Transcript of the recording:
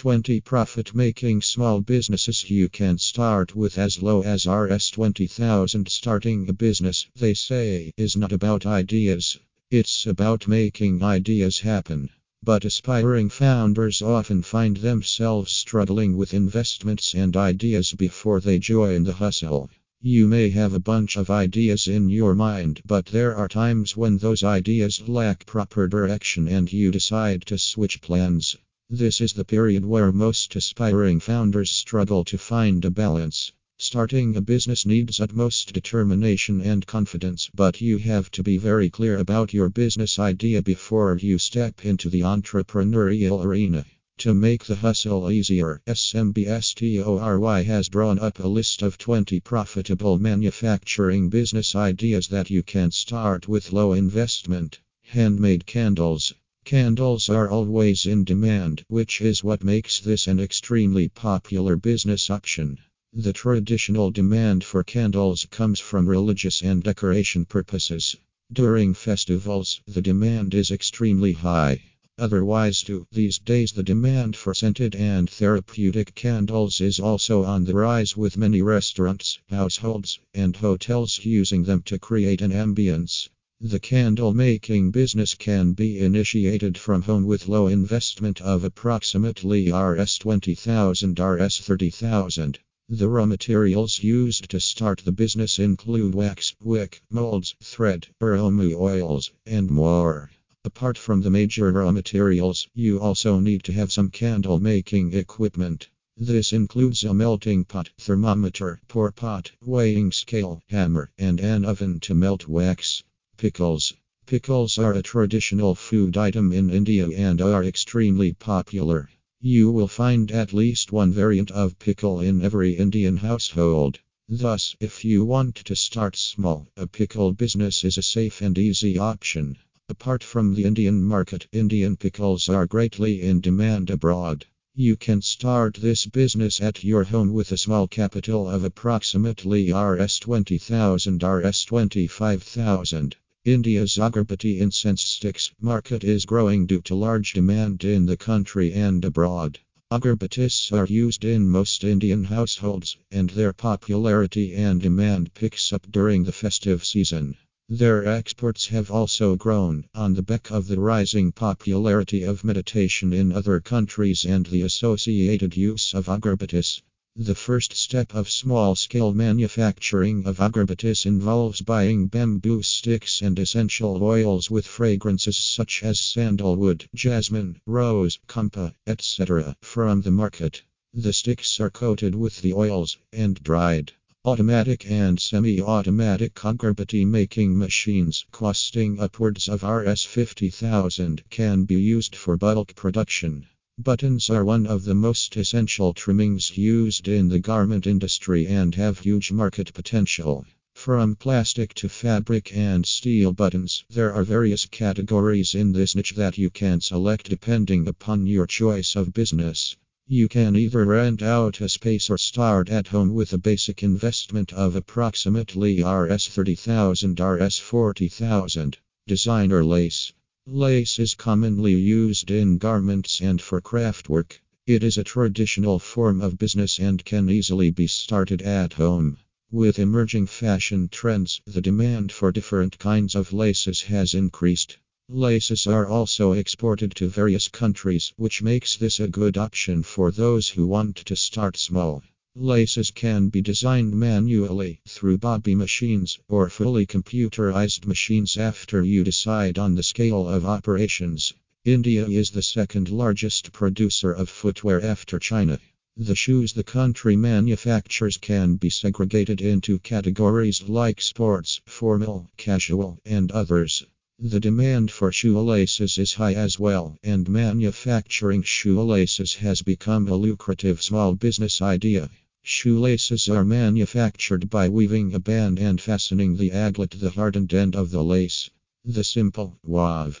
20 Profit making small businesses you can start with as low as Rs 20,000. Starting a business, they say, is not about ideas, it's about making ideas happen. But aspiring founders often find themselves struggling with investments and ideas before they join the hustle. You may have a bunch of ideas in your mind, but there are times when those ideas lack proper direction and you decide to switch plans. This is the period where most aspiring founders struggle to find a balance. Starting a business needs utmost determination and confidence, but you have to be very clear about your business idea before you step into the entrepreneurial arena. To make the hustle easier, SMBSTORY has drawn up a list of 20 profitable manufacturing business ideas that you can start with low investment. Handmade candles. Candles are always in demand, which is what makes this an extremely popular business option. The traditional demand for candles comes from religious and decoration purposes. During festivals, the demand is extremely high. Otherwise, too, these days the demand for scented and therapeutic candles is also on the rise, with many restaurants, households, and hotels using them to create an ambience. The candle making business can be initiated from home with low investment of approximately Rs 20,000 Rs 30,000. The raw materials used to start the business include wax, wick, molds, thread, aroma oils, and more. Apart from the major raw materials, you also need to have some candle making equipment. This includes a melting pot, thermometer, pour pot, weighing scale, hammer, and an oven to melt wax. Pickles. Pickles are a traditional food item in India and are extremely popular. You will find at least one variant of pickle in every Indian household. Thus, if you want to start small, a pickle business is a safe and easy option. Apart from the Indian market, Indian pickles are greatly in demand abroad. You can start this business at your home with a small capital of approximately Rs 20,000 Rs 25,000. India's Agarbatti incense sticks market is growing due to large demand in the country and abroad. Agarbattis are used in most Indian households, and their popularity and demand picks up during the festive season. Their exports have also grown on the back of the rising popularity of meditation in other countries and the associated use of agarbattis. The first step of small scale manufacturing of agarbattis involves buying bamboo sticks and essential oils with fragrances such as sandalwood, jasmine, rose, champa, etc. from the market. The sticks are coated with the oils and dried. Automatic and semi-automatic agarbatti making machines costing upwards of Rs 50,000 can be used for bulk production. Buttons are one of the most essential trimmings used in the garment industry and have huge market potential. From plastic to fabric and steel buttons, there are various categories in this niche that you can select depending upon your choice of business. You can either rent out a space or start at home with a basic investment of approximately Rs 30,000 Rs 40,000. Designer lace. Lace is commonly used in garments and for craft work. It is a traditional form of business and can easily be started at home. With emerging fashion trends, the demand for different kinds of laces has increased. Laces are also exported to various countries, which makes this a good option for those who want to start small. Laces can be designed manually through bobby machines or fully computerized machines after you decide on the scale of operations. India is the second largest producer of footwear after China. The shoes the country manufactures can be segregated into categories like sports, formal, casual, and others. The demand for shoelaces is high as well, and manufacturing shoelaces has become a lucrative small business idea. Shoelaces are manufactured by weaving a band and fastening the aglet to the hardened end of the lace. The simple, wav